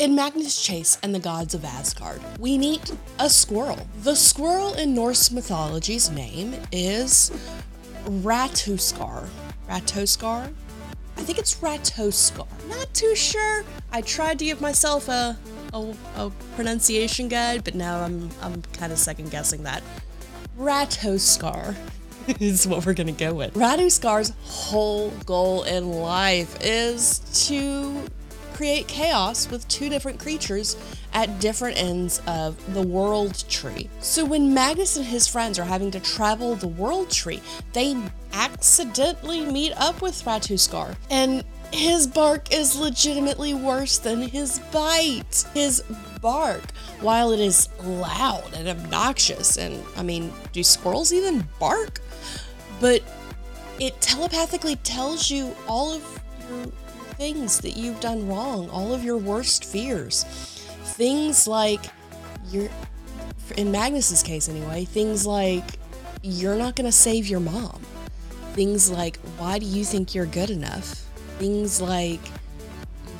In Magnus Chase and the Gods of Asgard, we meet a squirrel. The squirrel in Norse mythology's name is Ratuskar. Ratoskar? I think it's Ratoskar. Not too sure. I tried to give myself a, a, a pronunciation guide, but now I'm I'm kind of second guessing that. Ratoskar is what we're gonna go with. Raduskar's whole goal in life is to create chaos with two different creatures at different ends of the world tree. So when Magnus and his friends are having to travel the world tree, they accidentally meet up with Ratuskar. And his bark is legitimately worse than his bite. His bark, while it is loud and obnoxious, and I mean, do squirrels even bark? But it telepathically tells you all of your things that you've done wrong, all of your worst fears. Things like you're in Magnus's case anyway, things like you're not going to save your mom. Things like why do you think you're good enough? Things like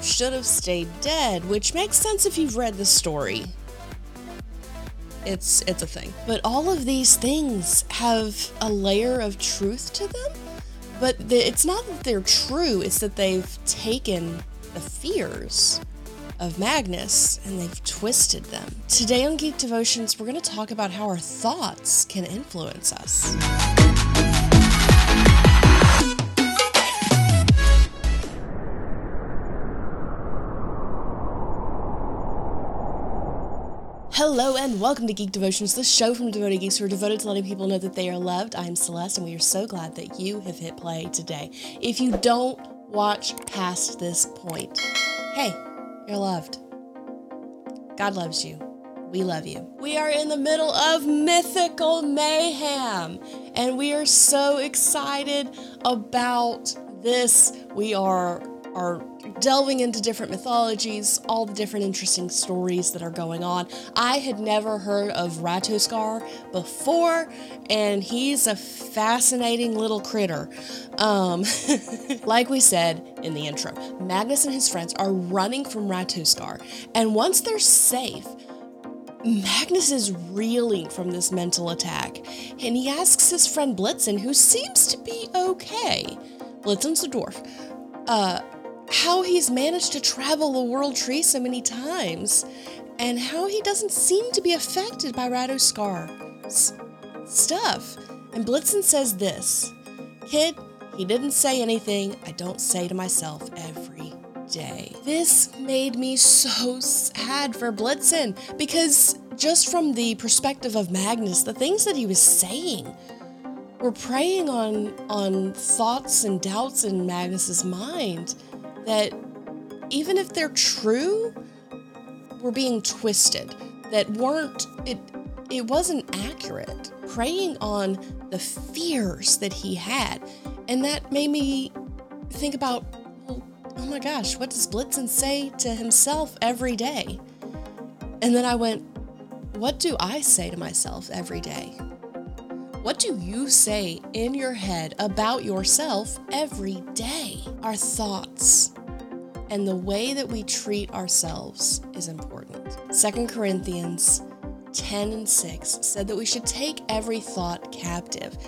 should have stayed dead, which makes sense if you've read the story. It's it's a thing. But all of these things have a layer of truth to them but the, it's not that they're true, it's that they've taken the fears of Magnus and they've twisted them. Today on Geek Devotions, we're going to talk about how our thoughts can influence us. Hello and welcome to Geek Devotions, the show from Devoted Geeks who are devoted to letting people know that they are loved. I'm Celeste and we are so glad that you have hit play today. If you don't watch past this point, hey, you're loved. God loves you. We love you. We are in the middle of mythical mayhem and we are so excited about this. We are are delving into different mythologies, all the different interesting stories that are going on. I had never heard of Ratoskar before, and he's a fascinating little critter. Um, like we said in the intro, Magnus and his friends are running from Ratoskar, and once they're safe, Magnus is reeling from this mental attack, and he asks his friend Blitzen, who seems to be okay. Blitzen's a dwarf. Uh, how he's managed to travel the world tree so many times, and how he doesn't seem to be affected by Radoskar's stuff. And Blitzen says this Kid, he didn't say anything I don't say to myself every day. This made me so sad for Blitzen because just from the perspective of Magnus, the things that he was saying were preying on on thoughts and doubts in Magnus's mind that even if they're true, were being twisted, that weren't it it wasn't accurate, preying on the fears that he had. And that made me think about, oh my gosh, what does Blitzen say to himself every day? And then I went, what do I say to myself every day? What do you say in your head about yourself every day? Our thoughts and the way that we treat ourselves is important. 2 Corinthians 10 and 6 said that we should take every thought captive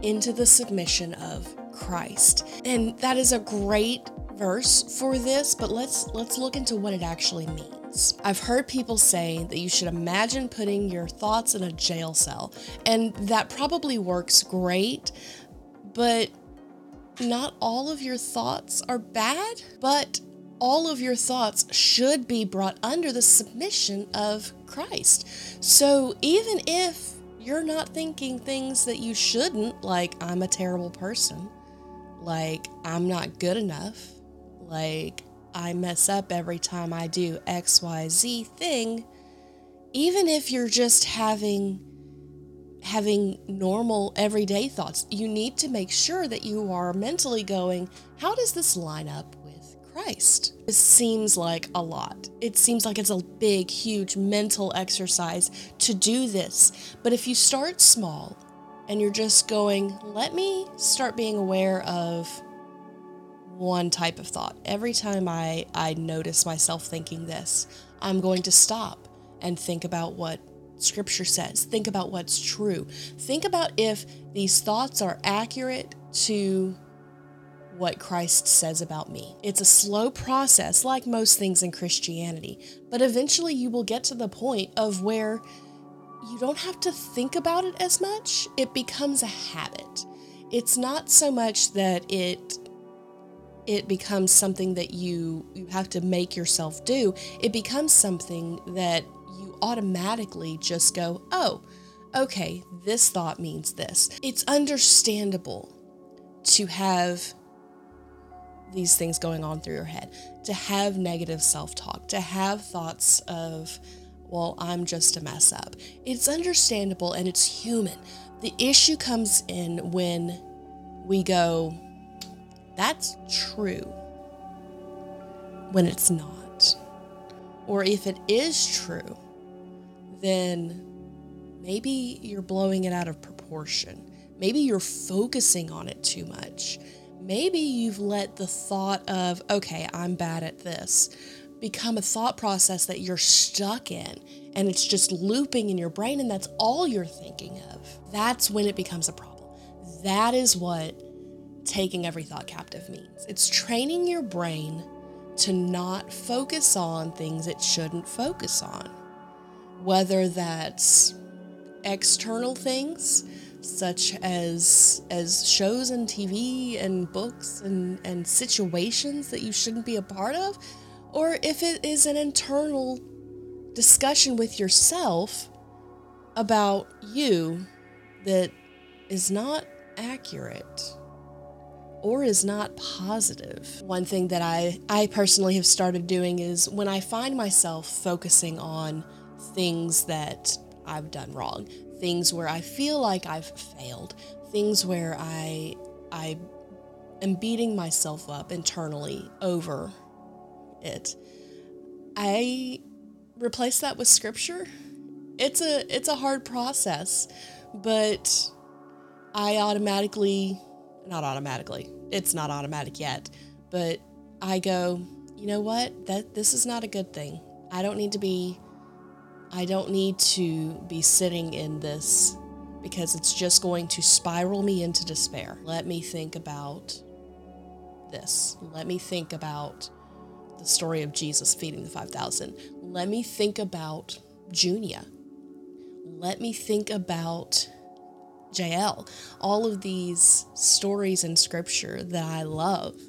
into the submission of Christ. And that is a great verse for this, but let's let's look into what it actually means. I've heard people say that you should imagine putting your thoughts in a jail cell, and that probably works great, but not all of your thoughts are bad, but all of your thoughts should be brought under the submission of Christ. So even if you're not thinking things that you shouldn't, like I'm a terrible person, like I'm not good enough, like I mess up every time I do XYZ thing, even if you're just having having normal everyday thoughts, you need to make sure that you are mentally going, how does this line up with Christ? This seems like a lot. It seems like it's a big, huge mental exercise to do this. But if you start small and you're just going, let me start being aware of one type of thought. Every time I, I notice myself thinking this, I'm going to stop and think about what scripture says. Think about what's true. Think about if these thoughts are accurate to what Christ says about me. It's a slow process, like most things in Christianity, but eventually you will get to the point of where you don't have to think about it as much. It becomes a habit. It's not so much that it it becomes something that you you have to make yourself do. It becomes something that you automatically just go, "Oh, okay, this thought means this." It's understandable to have these things going on through your head, to have negative self talk, to have thoughts of, well, I'm just a mess up. It's understandable and it's human. The issue comes in when we go, that's true, when it's not. Or if it is true, then maybe you're blowing it out of proportion. Maybe you're focusing on it too much maybe you've let the thought of, okay, I'm bad at this, become a thought process that you're stuck in and it's just looping in your brain and that's all you're thinking of. That's when it becomes a problem. That is what taking every thought captive means. It's training your brain to not focus on things it shouldn't focus on, whether that's external things such as as shows and TV and books and, and situations that you shouldn't be a part of, or if it is an internal discussion with yourself about you that is not accurate or is not positive. One thing that I, I personally have started doing is when I find myself focusing on things that I've done wrong, things where I feel like I've failed, things where I I am beating myself up internally over it. I replace that with scripture. It's a it's a hard process, but I automatically not automatically. It's not automatic yet, but I go, you know what? That this is not a good thing. I don't need to be I don't need to be sitting in this because it's just going to spiral me into despair. Let me think about this. Let me think about the story of Jesus feeding the 5,000. Let me think about Junia. Let me think about Jael. All of these stories in scripture that I love.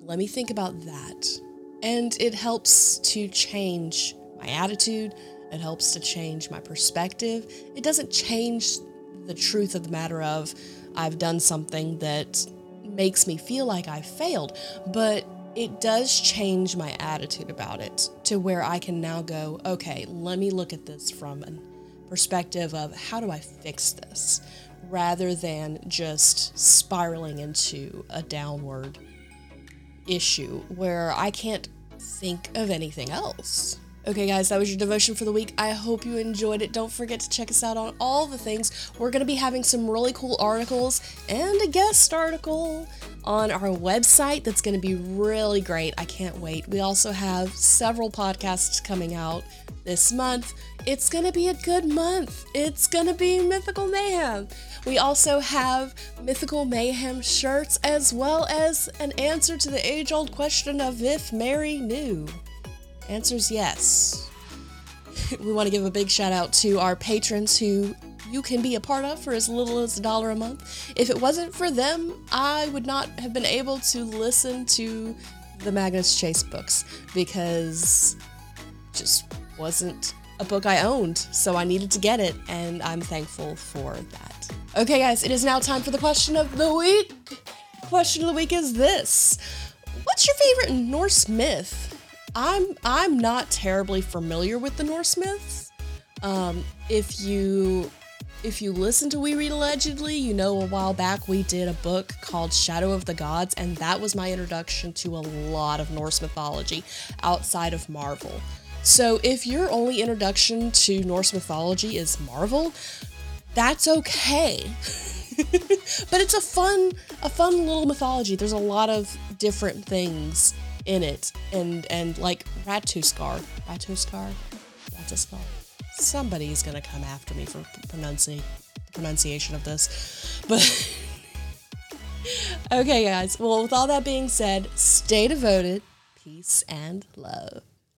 Let me think about that. And it helps to change my attitude, it helps to change my perspective. It doesn't change the truth of the matter of I've done something that makes me feel like I failed, but it does change my attitude about it to where I can now go, okay, let me look at this from a perspective of how do I fix this rather than just spiraling into a downward issue where I can't think of anything else. Okay, guys, that was your devotion for the week. I hope you enjoyed it. Don't forget to check us out on all the things. We're going to be having some really cool articles and a guest article on our website that's going to be really great. I can't wait. We also have several podcasts coming out this month. It's going to be a good month. It's going to be Mythical Mayhem. We also have Mythical Mayhem shirts as well as an answer to the age old question of if Mary knew. Answer's yes. we want to give a big shout out to our patrons who you can be a part of for as little as a dollar a month. If it wasn't for them, I would not have been able to listen to the Magnus Chase books because just wasn't a book I owned, so I needed to get it, and I'm thankful for that. Okay, guys, it is now time for the question of the week. Question of the week is this What's your favorite Norse myth? I'm I'm not terribly familiar with the Norse myths. Um, if you if you listen to We Read Allegedly, you know a while back we did a book called Shadow of the Gods, and that was my introduction to a lot of Norse mythology outside of Marvel. So if your only introduction to Norse mythology is Marvel, that's okay. but it's a fun, a fun little mythology. There's a lot of different things in it, and and like Ratuskar, Ratuskar, Ratuskar. Somebody's gonna come after me for pronunci- the pronunciation of this, but. okay, guys. Well, with all that being said, stay devoted, peace, and love.